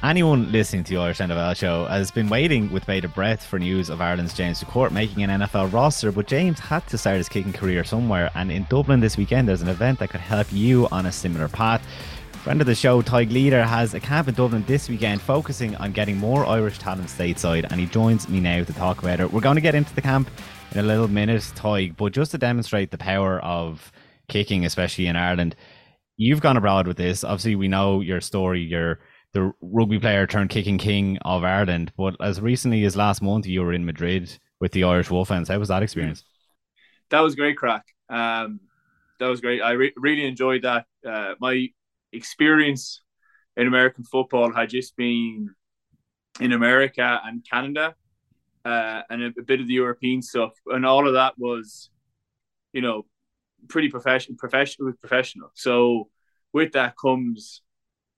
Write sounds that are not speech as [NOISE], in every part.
Anyone listening to the Irish NFL show has been waiting with bated breath for news of Ireland's James McCourt making an NFL roster, but James had to start his kicking career somewhere, and in Dublin this weekend there's an event that could help you on a similar path. Friend of the show, Tadhg Leader, has a camp in Dublin this weekend focusing on getting more Irish talent stateside, and he joins me now to talk about it. We're going to get into the camp in a little minute, Tadhg, but just to demonstrate the power of kicking, especially in Ireland, you've gone abroad with this. Obviously, we know your story. You're the rugby player turned kicking king of Ireland. But as recently as last month, you were in Madrid with the Irish Wolfhounds. How was that experience? That was great, crack. Um, that was great. I re- really enjoyed that. Uh, my experience in American football had just been in America and Canada, uh, and a, a, bit of the European stuff, and all of that was, you know, pretty professional. Professional, professional. So with that comes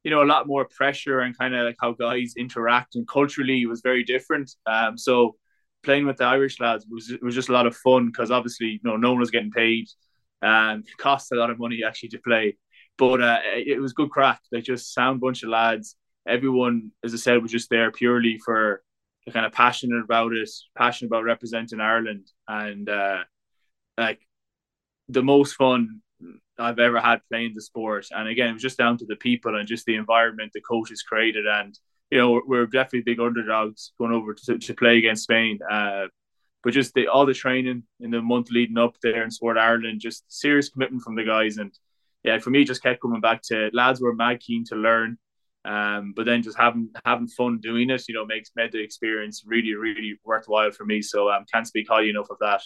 you know a lot more pressure and kind of like how guys interact and culturally it was very different. Um, so playing with the Irish lads was was just a lot of fun because obviously you know no one was getting paid and it cost a lot of money actually to play, but uh, it was good crack. Like just sound bunch of lads. Everyone, as I said, was just there purely for kind of passionate about it, passionate about representing Ireland, and uh, like the most fun I've ever had playing the sport. And again, it was just down to the people and just the environment the coaches created. And, you know, we're, definitely big underdogs going over to, to play against Spain. Uh, but just the, all the training in the month leading up there in Sport Ireland, just serious commitment from the guys. And yeah, for me, just kept coming back to lads were mad keen to learn. Um, but then just having having fun doing it, you know, makes made the experience really, really worthwhile for me. So um, can't speak highly enough of that.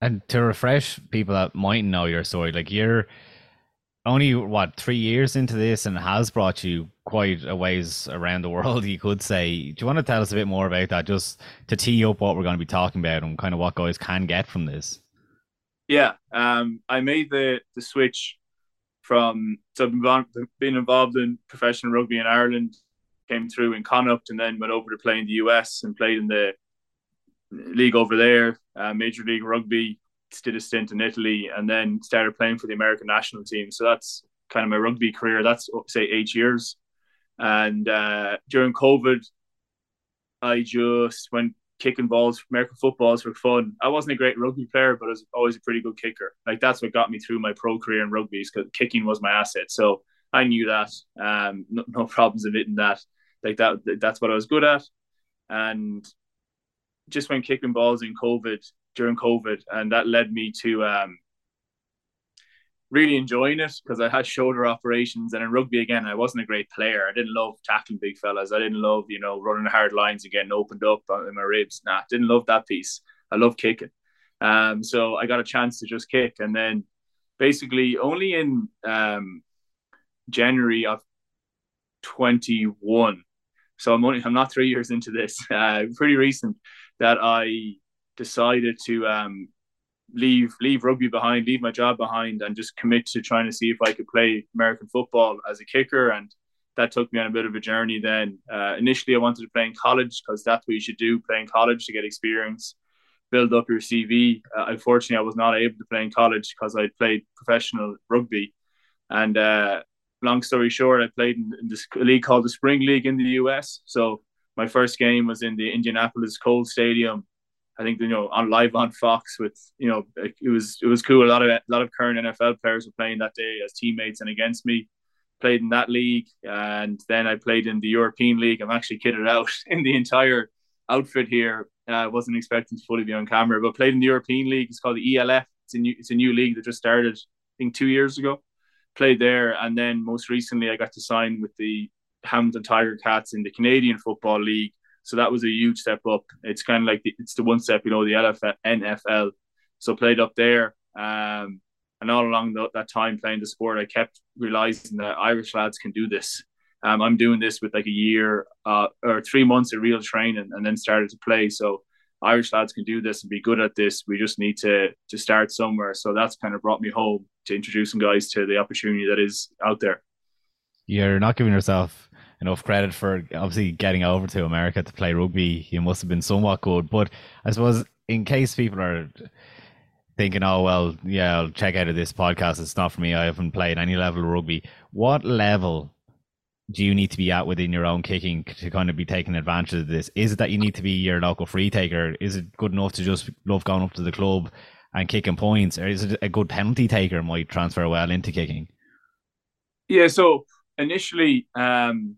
And to refresh people that might know your story, like you're only what three years into this and has brought you quite a ways around the world, you could say. Do you want to tell us a bit more about that, just to tee up what we're going to be talking about and kind of what guys can get from this? Yeah, um, I made the the switch from so I've involved in professional rugby in Ireland, came through in Connacht, and then went over to play in the US and played in the league over there, uh, Major League Rugby, did a stint in Italy, and then started playing for the American national team. So that's kind of my rugby career. That's say eight years. And uh, during COVID, I just went kicking balls, American footballs for fun. I wasn't a great rugby player, but I was always a pretty good kicker. Like that's what got me through my pro career in rugby, because kicking was my asset. So I knew that. Um, no, no problems admitting that. Like that, that's what I was good at. And just went kicking balls in COVID during COVID, and that led me to um, really enjoying it because I had shoulder operations, and in rugby again, I wasn't a great player. I didn't love tackling big fellas. I didn't love you know running hard lines and getting opened up in my ribs. Nah, didn't love that piece. I love kicking. Um, so I got a chance to just kick, and then basically only in um, January of 21. So I'm only I'm not three years into this. [LAUGHS] Uh, pretty recent that I decided to um, leave leave rugby behind, leave my job behind, and just commit to trying to see if I could play American football as a kicker. And that took me on a bit of a journey. Then uh, initially, I wanted to play in college because that's what you should do: play in college to get experience, build up your CV. Uh, unfortunately, I was not able to play in college because I played professional rugby. And uh, long story short, I played in, in this league called the Spring League in the US. So my first game was in the Indianapolis Colts Stadium. I think you know on live on Fox with you know it was it was cool. A lot of a lot of current NFL players were playing that day as teammates and against me. Played in that league, and then I played in the European League. I'm actually kitted out [LAUGHS] in the entire outfit here. I uh, wasn't expecting to fully be on camera, but played in the European League. It's called the ELF. It's a new it's a new league that just started. I think two years ago. Played there, and then most recently I got to sign with the Hamilton Tiger Cats in the Canadian Football League. So that was a huge step up. It's kind of like the, it's the one step, you know, the NFL. So played up there. Um, and all along the, that time playing the sport, I kept realizing that Irish lads can do this. Um, I'm doing this with like a year uh, or three months of real training and then started to play. So Irish lads can do this and be good at this. We just need to to start somewhere. So that's kind of brought me home to introducing guys to the opportunity that is out there. You're not giving yourself enough credit for obviously getting over to America to play rugby. You must have been somewhat good. But I suppose in case people are thinking, oh well, yeah, I'll check out of this podcast. It's not for me. I haven't played any level of rugby. What level do you need to be at within your own kicking to kind of be taking advantage of this? Is it that you need to be your local free taker? Is it good enough to just love going up to the club and kicking points, or is it a good penalty taker might transfer well into kicking? Yeah, so initially, um,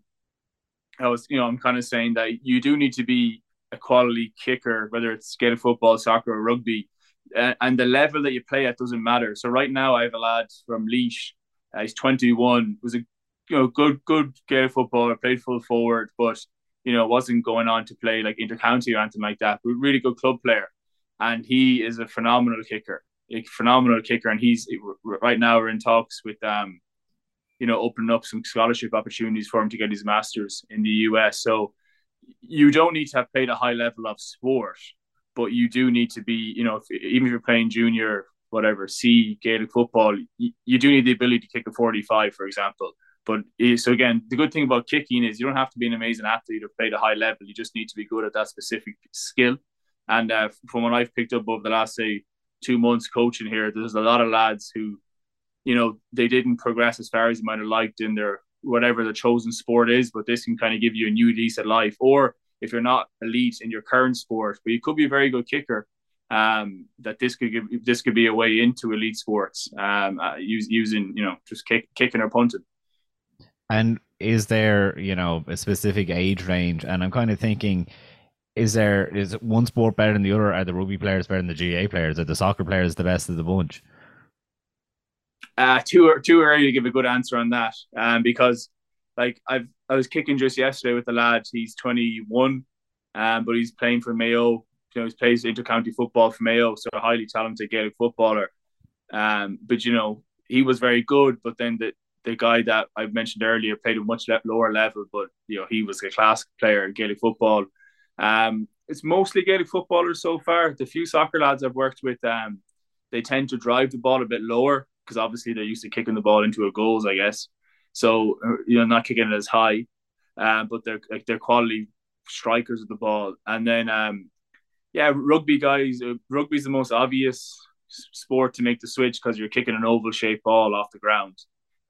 I was, you know, I'm kind of saying that you do need to be a quality kicker, whether it's Gaelic football, soccer, or rugby, uh, and the level that you play at doesn't matter. So right now, I have a lad from Laois. Uh, he's 21. Was a you know good good Gaelic footballer, played full forward, but you know wasn't going on to play like intercounty or anything like that. But really good club player, and he is a phenomenal kicker, a phenomenal kicker. And he's right now we're in talks with um, you know, opening up some scholarship opportunities for him to get his masters in the US. So you don't need to have played a high level of sport, but you do need to be, you know, if, even if you're playing junior, whatever, C Gaelic football, you, you do need the ability to kick a 45, for example. But eh, so again, the good thing about kicking is you don't have to be an amazing athlete or play at a high level. You just need to be good at that specific skill. And uh, from what I've picked up over the last say two months coaching here, there's a lot of lads who, you know, they didn't progress as far as you might have liked in their whatever the chosen sport is. But this can kind of give you a new lease at life. Or if you're not elite in your current sport, but you could be a very good kicker, um, that this could give this could be a way into elite sports, um, uh, use, using you know just kick, kicking or punting. And is there, you know, a specific age range? And I'm kind of thinking, is there is one sport better than the other? Are the rugby players better than the ga players? Are the soccer players the best of the bunch? Uh, too too early to give a good answer on that, um, because like I've I was kicking just yesterday with the lad. He's 21, um, but he's playing for Mayo. You know, he plays intercounty football for Mayo, so a highly talented Gaelic footballer. Um, but you know, he was very good. But then the the guy that I mentioned earlier played a much lower level, but you know he was a class player in Gaelic football. Um, it's mostly Gaelic footballers so far. The few soccer lads I've worked with, um, they tend to drive the ball a bit lower because obviously they're used to kicking the ball into a goals, I guess. So uh, you know, not kicking it as high, uh, but they're like they're quality strikers of the ball. And then, um, yeah, rugby guys. Uh, rugby's the most obvious sport to make the switch because you're kicking an oval shaped ball off the ground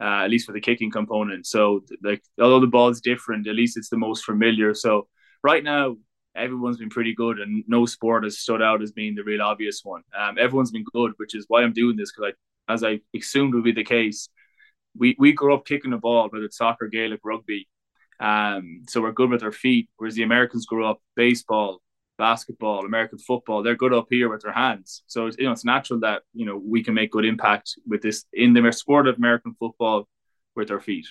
uh, at least for the kicking component. So like although the ball's different, at least it's the most familiar. So right now everyone's been pretty good and no sport has stood out as being the real obvious one. Um, everyone's been good, which is why I'm doing this because I, as I assumed would be the case, we we grew up kicking the ball, whether it's soccer, Gaelic, rugby. Um, so we're good with our feet, whereas the Americans grew up baseball, basketball, American football, they're good up here with their hands. So it's, you know, it's natural that you know we can make good impact with this in the sport of American football with our feet.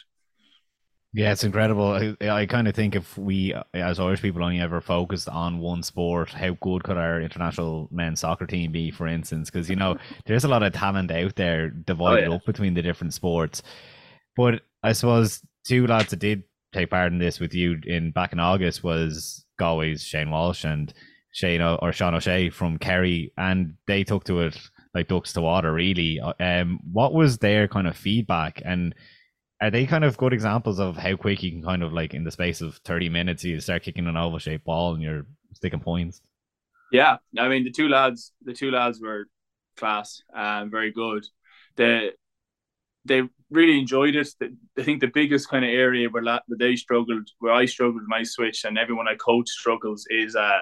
Yeah, it's incredible. I, I kind of think if we, as Irish people, only ever focused on one sport, how good could our international men's soccer team be, for instance? Because you know, [LAUGHS] there's a lot of talent out there divided oh, yeah. up between the different sports. But I suppose two lads that did take part in this with you in back in August was Galway's Shane Walsh and Shane or Sean O'Shea from Kerry, and they took to it like ducks to water. Really, um, what was their kind of feedback, and are they kind of good examples of how quick you can kind of like in the space of thirty minutes you start kicking an oval shaped ball and you're sticking points? Yeah, I mean the two lads, the two lads were class, um, very good. The they really enjoyed it. I think the biggest kind of area where that they struggled, where I struggled with my switch, and everyone I coach struggles, is uh,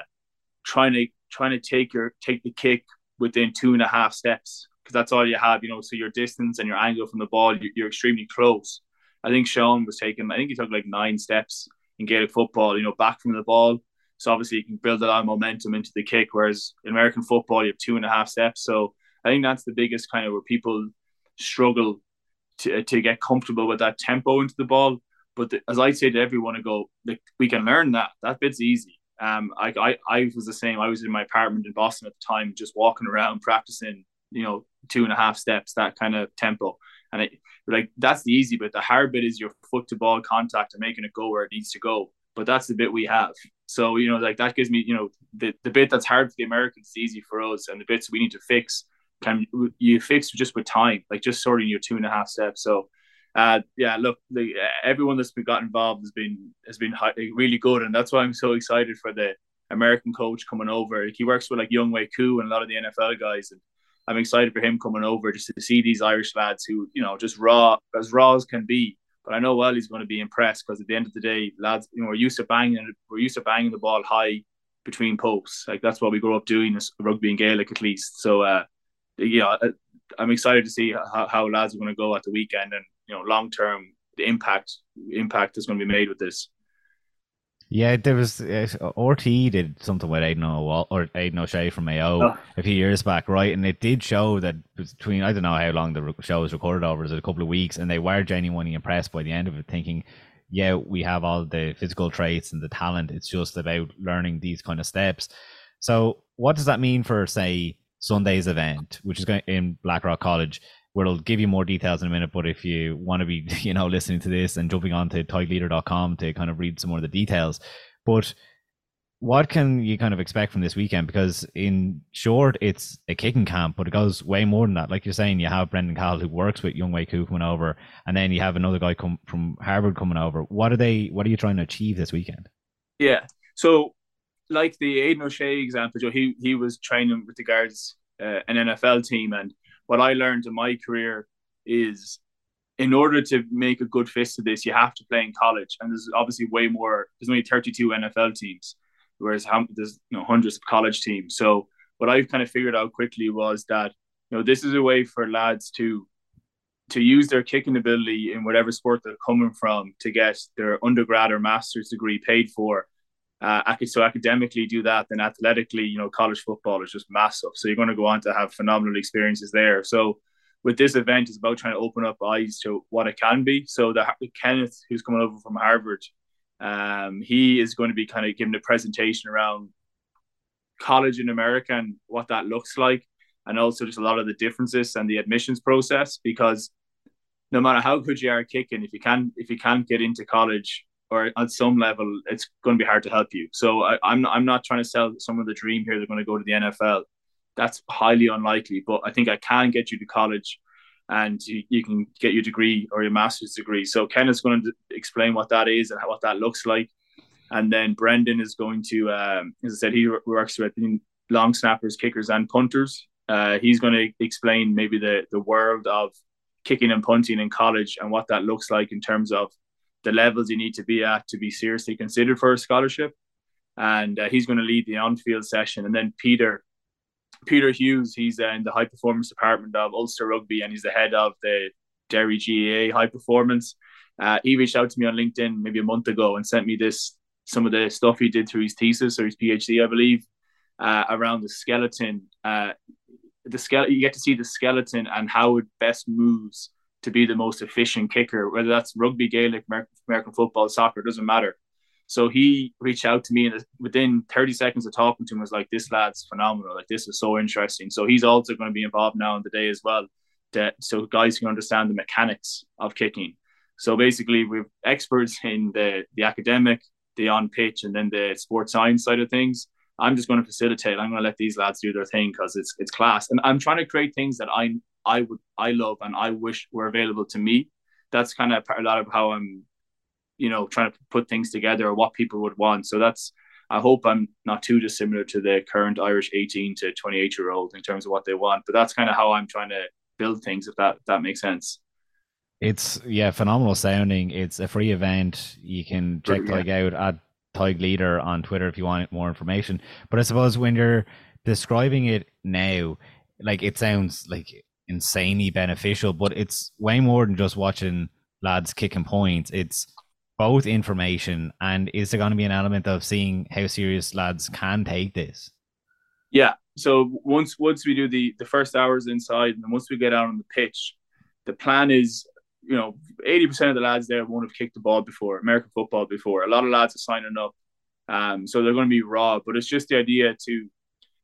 trying to trying to take your take the kick within two and a half steps because that's all you have, you know. So your distance and your angle from the ball, you're extremely close. I think Sean was taking, I think he took like nine steps in Gaelic football, you know, back from the ball. So obviously you can build a lot of momentum into the kick, whereas in American football you have two and a half steps. So I think that's the biggest kind of where people struggle to, to get comfortable with that tempo into the ball. But the, as I say to everyone, I go, like, we can learn that. That bit's easy. Um, I, I, I was the same. I was in my apartment in Boston at the time, just walking around practicing, you know, two and a half steps, that kind of tempo. And it, like that's the easy bit. The hard bit is your foot to ball contact and making it go where it needs to go. But that's the bit we have. So you know, like that gives me, you know, the, the bit that's hard for the Americans is easy for us, and the bits we need to fix can you fix just with time, like just sorting your two and a half steps. So, uh, yeah, look, the, everyone that's been got involved has been has been really good, and that's why I'm so excited for the American coach coming over. Like, he works with like Younghoe Koo and a lot of the NFL guys, and I'm excited for him coming over just to see these Irish lads who you know just raw as raw as can be, but I know well he's going to be impressed because at the end of the day, lads, you know, we're used to banging, we're used to banging the ball high between posts. Like that's what we grew up doing as rugby and Gaelic at least. So, uh, yeah, I'm excited to see how, how lads are going to go at the weekend and you know long term the impact impact is going to be made with this. Yeah, there was uh, RT did something with Aidan O'Wall or Aidan O'Shea from Mayo oh. a few years back, right? And it did show that between I don't know how long the show was recorded over, was a couple of weeks, and they were genuinely impressed by the end of it, thinking, yeah, we have all the physical traits and the talent. It's just about learning these kind of steps. So, what does that mean for say Sunday's event, which is going in Blackrock College? We'll give you more details in a minute. But if you want to be, [LAUGHS] you know, listening to this and jumping on to tadhgleader.com to kind of read some more of the details. But what can you kind of expect from this weekend? Because in short, it's a kicking camp, but it goes way more than that. Like you're saying, you have Brendan Cahill who works with Younghoe Koo coming over, and then you have another guy come from Harvard coming over. What are they? What are you trying to achieve this weekend? Yeah, so like the Aidan O'Shea example, Joe, he he was training with the guards, uh, an NFL team, and what I learned in my career is in order to make a good fist of this, you have to play in college. And there's obviously way more, there's only 32 NFL teams, whereas there's you know hundreds of college teams. So what I've kind of figured out quickly was that, you know, this is a way for lads to to use their kicking ability in whatever sport they're coming from to get their undergrad or master's degree paid for uh, so academically do that, then athletically, you know, college football is just massive. So you're going to go on to have phenomenal experiences there. So with this event, it's about trying to open up eyes to what it can be. So the Kenneth, who's coming over from Harvard, um, he is going to be kind of giving a presentation around college in America and what that looks like, and also just a lot of the differences and the admissions process. Because no matter how good you are kicking, if you can if you can't get into college or at some level, it's going to be hard to help you. So I, I'm not, I'm not trying to sell someone the dream here. They're going to go to the NFL. That's highly unlikely. But I think I can get you to college, and you, you can get your degree or your master's degree. So Ken is going to explain what that is and what that looks like, and then Brendan is going to, um, as I said, he works with long snappers, kickers, and punters. Uh, he's going to explain maybe the the world of kicking and punting in college and what that looks like in terms of the levels you need to be at to be seriously considered for a scholarship. And uh, he's going to lead the on-field session. And then Peter, Peter Hughes, he's uh, in the high performance department of Ulster Rugby, and he's the head of the Derry GAA High Performance. Uh, he reached out to me on LinkedIn maybe a month ago and sent me this some of the stuff he did through his thesis or his PhD, I believe, uh, around the skeleton. Uh, the skeleton, you get to see the skeleton and how it best moves to be the most efficient kicker, whether that's rugby, Gaelic, American, football, soccer, doesn't matter. So he reached out to me, and within 30 seconds of talking to him, was like, "This lad's phenomenal. Like this is so interesting." So he's also going to be involved now in the day as well, that so guys can understand the mechanics of kicking. So basically, we've experts in the the academic, the on pitch, and then the sports science side of things. I'm just going to facilitate. I'm going to let these lads do their thing because it's it's class, and I'm trying to create things that I I would I love and I wish were available to me. That's kind of a lot of how I'm, you know, trying to put things together or what people would want. So that's I hope I'm not too dissimilar to the current Irish 18 to 28 year old in terms of what they want. But that's kind of how I'm trying to build things, if that if that makes sense. It's yeah, phenomenal sounding. It's a free event. You can check yeah. Tadhg out at Tadhg Leader on Twitter if you want more information. But I suppose when you're describing it now, like it sounds like insanely beneficial, but it's way more than just watching lads kicking points. It's both information and is there going to be an element of seeing how serious lads can take this? Yeah. So once once we do the the first hours inside, and once we get out on the pitch, the plan is, you know, eighty percent of the lads there won't have kicked the ball before American football before. A lot of lads are signing up, um, so they're going to be raw. But it's just the idea to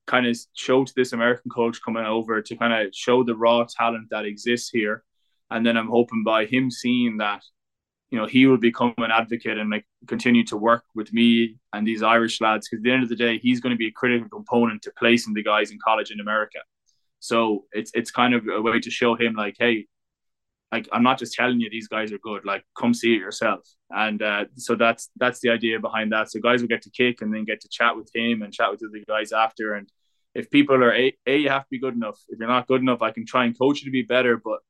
kind of show to this American coach coming over to kind of show the raw talent that exists here. And then I'm hoping by him seeing that, you know, he will become an advocate and like continue to work with me and these Irish lads. Because at the end of the day, he's going to be a critical component to placing the guys in college in America. So it's it's kind of a way to show him like, hey, like I'm not just telling you these guys are good. Like come see it yourself. And uh, so that's that's the idea behind that. So guys will get to kick and then get to chat with him and chat with the guys after. And if people are a, a you have to be good enough. If you're not good enough, I can try and coach you to be better. But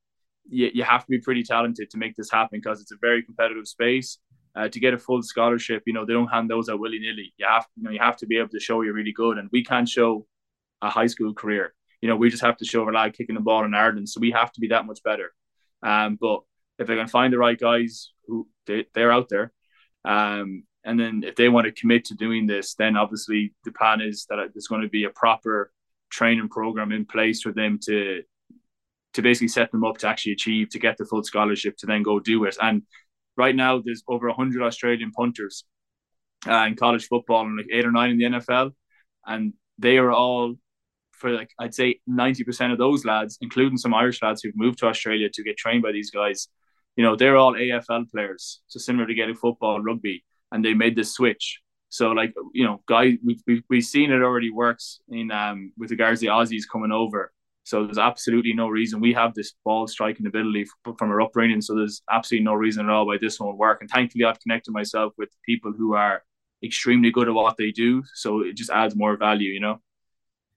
you, you have to be pretty talented to make this happen because it's a very competitive space. Uh, to get a full scholarship, you know, they don't hand those out willy nilly. You have, you know, you have to be able to show you're really good, and we can't show a high school career. You know, we just have to show a lad kicking the ball in Ireland, so we have to be that much better. Um, but if they can find the right guys who they, they're out there, um, and then if they want to commit to doing this, then obviously the plan is that there's going to be a proper training program in place for them to to basically set them up to actually achieve to get the full scholarship to then go do it. And right now, there's over hundred Australian punters uh, in college football and like eight or nine in the NFL, and they are all for like I'd say ninety percent of those lads, including some Irish lads who've moved to Australia to get trained by these guys. You know, they're all AFL players, so similar to getting football, rugby, and they made the switch. So like you know, guys, we've, we've, we've seen it already works in um with regards to the Aussies coming over. So there's absolutely no reason we have this ball striking ability from our upbringing. So there's absolutely no reason at all why this won't work. And thankfully, I've connected myself with people who are extremely good at what they do. So it just adds more value, you know.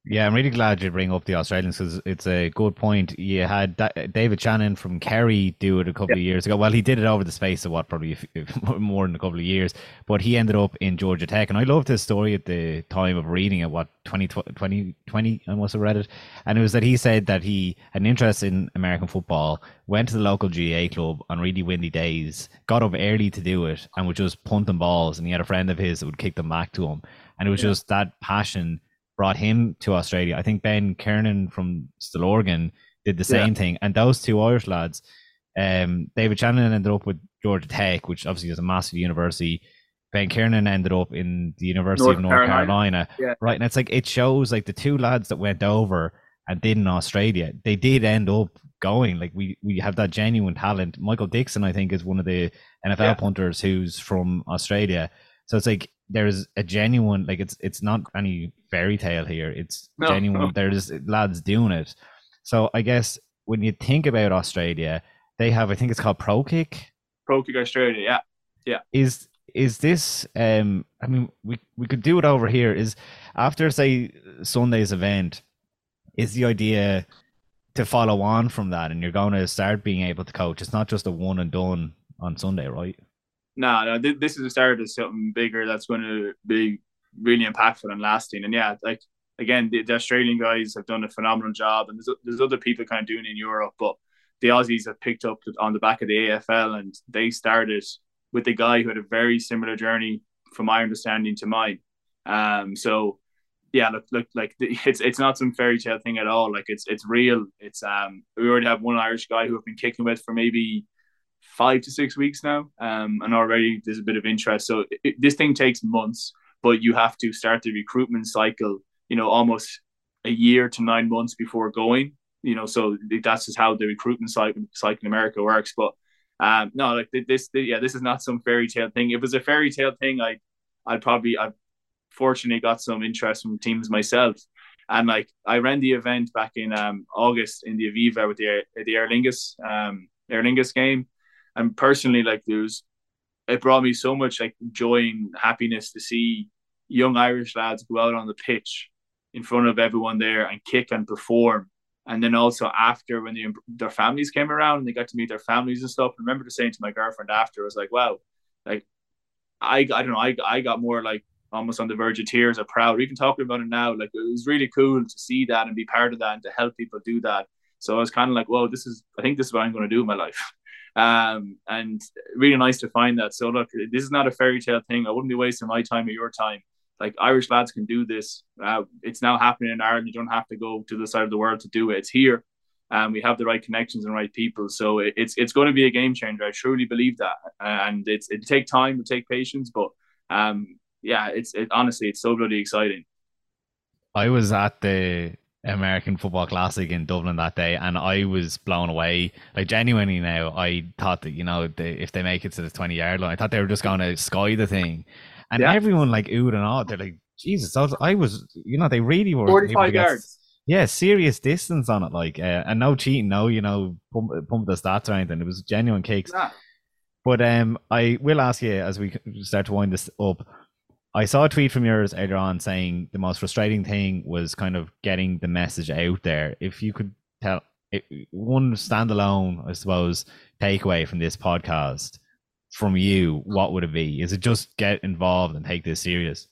Yeah, I'm really glad you bring up the Australians because it's a good point. You had David Shanahan from Kerry do it a couple of years ago. Well, he did it over the space of what, probably [LAUGHS] more than a couple of years, but he ended up in Georgia Tech. And I loved his story at the time of reading it, what, 2020, 20, I must have read it. And it was that he said that he had an interest in American football, went to the local GA club on really windy days, got up early to do it, and would just punt them balls. And he had a friend of his that would kick them back to him. And it was yeah. just that passion brought him to Australia. I think Ben Kiernan from Stillorgan did the same yeah. thing. And those two Irish lads, um, David Shanahan ended up with Georgia Tech, which obviously is a massive university. Ben Kiernan ended up in the University North of North Carolina. Carolina. Yeah. Right. And it's like it shows like the two lads that went over and did in Australia, they did end up going. Like we we have that genuine talent. Michael Dickson, I think, is one of the NFL yeah. punters who's from Australia. So it's like there's a genuine like it's it's not any fairy tale here. It's no, genuine. No. There's lads doing it. So I guess when you think about Australia, they have I think it's called Pro Kick. Pro Kick Australia, yeah, yeah. Is is this? Um, I mean, we we could do it over here. Is after say Sunday's event, is the idea to follow on from that, and you're going to start being able to coach. It's not just a one and done on Sunday, right? No, no, th- this is the start of something bigger that's going to be really impactful and lasting. And yeah, like again, the, the, Australian guys have done a phenomenal job, and there's there's other people kind of doing in Europe, but the Aussies have picked up on the back of the AFL, and they started with the guy who had a very similar journey, from my understanding, to mine. Um, so yeah, look, look, like [LAUGHS] it's it's not some fairy tale thing at all. Like it's it's real. It's um, we already have one Irish guy who have been kicking with for maybe five to six weeks now, um, and already there's a bit of interest. So it, this thing takes months, but you have to start the recruitment cycle, you know, almost a year to nine months before going. You know, so that's just how the recruitment cycle, in America works. But um, no, like this, yeah, this is not some fairy tale thing. If it was a fairy tale thing, I, I'd probably, I've fortunately got some interest from teams myself. And like I ran the event back in um, August in the Aviva with the the Aer Lingus um, Aer Lingus game, and personally, like there's, it brought me so much like joy and happiness to see young Irish lads go out on the pitch in front of everyone there and kick and perform. And then also after when their families came around and they got to meet their families and stuff. I remember just saying to my girlfriend after, I was like, wow, like I, I don't know, I, I got more like almost on the verge of tears of proud, even talking about it now. Like it was really cool to see that and be part of that and to help people do that. So I was kind of like, well, this is, I think this is what I'm going to do in my life. [LAUGHS] Um, and really nice to find that. So look, this is not a fairy tale thing. I wouldn't be wasting my time or your time. Like Irish lads can do this. Uh, it's now happening in Ireland. You don't have to go to the side of the world to do it. It's here. And we have the right connections and right people. So it, it's it's going to be a game changer. I truly believe that. And it's it take time, it take patience, but um, yeah, it's it honestly it's so bloody exciting. I was at the American Football Classic in Dublin that day, and I was blown away. Like genuinely, now I thought that you know they, if they make it to the twenty yard line, I thought they were just going to sky the thing, and yeah. everyone like oohed and awed. They're like, Jesus, I was, I was, you know, they really were forty five yards. Yeah, serious distance on it, like, uh, and no cheating, no, you know, pump, pump the stats or anything. It was genuine cakes. Yeah. But um, I will ask you as we start to wind this up I saw a tweet from yours earlier on saying the most frustrating thing was kind of getting the message out there. If you could tell one standalone, I suppose, takeaway from this podcast from you, what would it be? Is it just get involved and take this serious?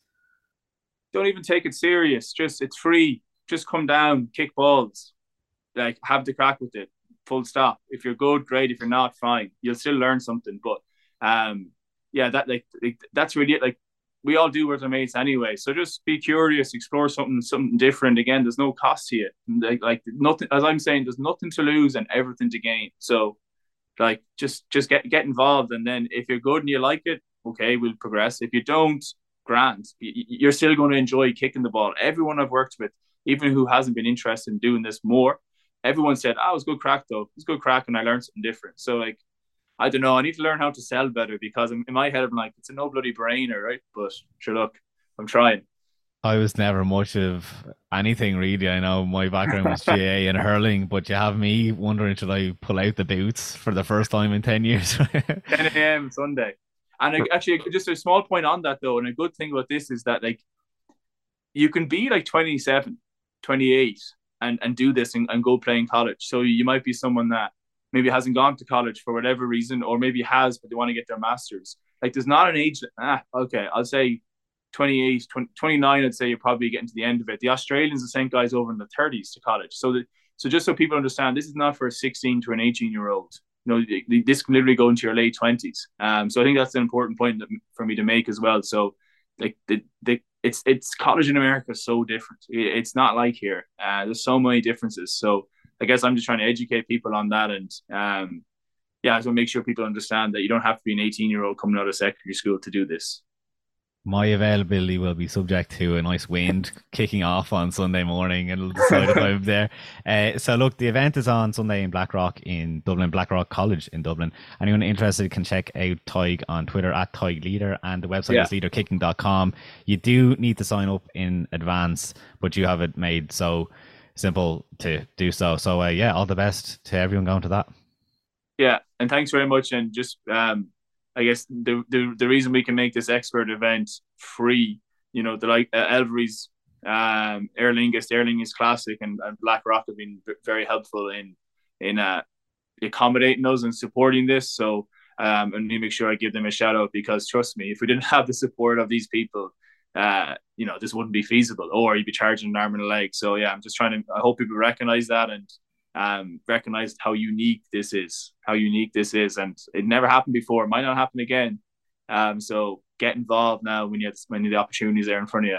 Don't even take it serious. Just it's free. Just come down, kick balls, like have the crack with it. Full stop. If you're good, great. If you're not, fine. You'll still learn something. But um, yeah, that like, like that's really it. Like we all do with our mates anyway. So just be curious, explore something something different. Again, there's no cost to it. Like, like nothing as I'm saying, there's nothing to lose and everything to gain. So like just just get get involved and then if you're good and you like it, okay, we'll progress. If you don't, grant. You're still going to enjoy kicking the ball. Everyone I've worked with, even who hasn't been interested in doing this more, everyone said, "Oh, it was good crack though. It was good crack, and I learned something different." So like I don't know. I need to learn how to sell better because in my head, I'm like, it's a no bloody brainer, right? But sure, look, I'm trying. I was never much of anything really. I know my background was [LAUGHS] GAA and hurling, but you have me wondering should I pull out the boots for the first time in 10 years? [LAUGHS] 10 a.m. Sunday. And actually, just a small point on that though, and a good thing about this is that like you can be like 27, 28 and, and do this and, and go play in college. So you might be someone that maybe hasn't gone to college for whatever reason, or maybe has, but they want to get their master's. Like there's not an age, ah, okay, I'll say 28, 20, 29, I'd say you're probably getting to the end of it. The Australians are sent guys over in the 30s to college. So so just so people understand, this is not for a 16 to an 18 year old. You know, this can literally go into your late 20s. Um, so I think that's an important point for me to make as well. So like the, the it's it's college in America is so different. It's not like here. Uh, there's so many differences. So I guess I'm just trying to educate people on that, and um, yeah, so make sure people understand that you don't have to be an 18 year old coming out of secondary school to do this. My availability will be subject to a nice wind kicking off on Sunday morning, and it'll decide if I'm there. [LAUGHS] Uh, so, look, the event is on Sunday in Blackrock in Dublin, Blackrock College in Dublin. Anyone interested can check out Tadhg on Twitter at Tadhg Leader, and the website yeah. is leaderkicking.com. You do need to sign up in advance, but you have it made so simple to do so. So uh, yeah, all the best to everyone going to that. Yeah, and thanks very much. And just um, I guess the, the the reason we can make this expert event free, you know, the like uh, Elvery's um, Aer Lingus, Aer Lingus Classic, and, and Blackrock have been very helpful in in uh, accommodating us and supporting this. So um, and me make sure I give them a shout out because trust me, if we didn't [LAUGHS] have the support of these people, uh, you know, this wouldn't be feasible, or you'd be charging an arm and a leg. So yeah, I'm just trying to. I hope people recognize that and um, recognize how unique this is, how unique this is, and it never happened before. It might not happen again. Um, so get involved now when you have, when the opportunities are in front of you.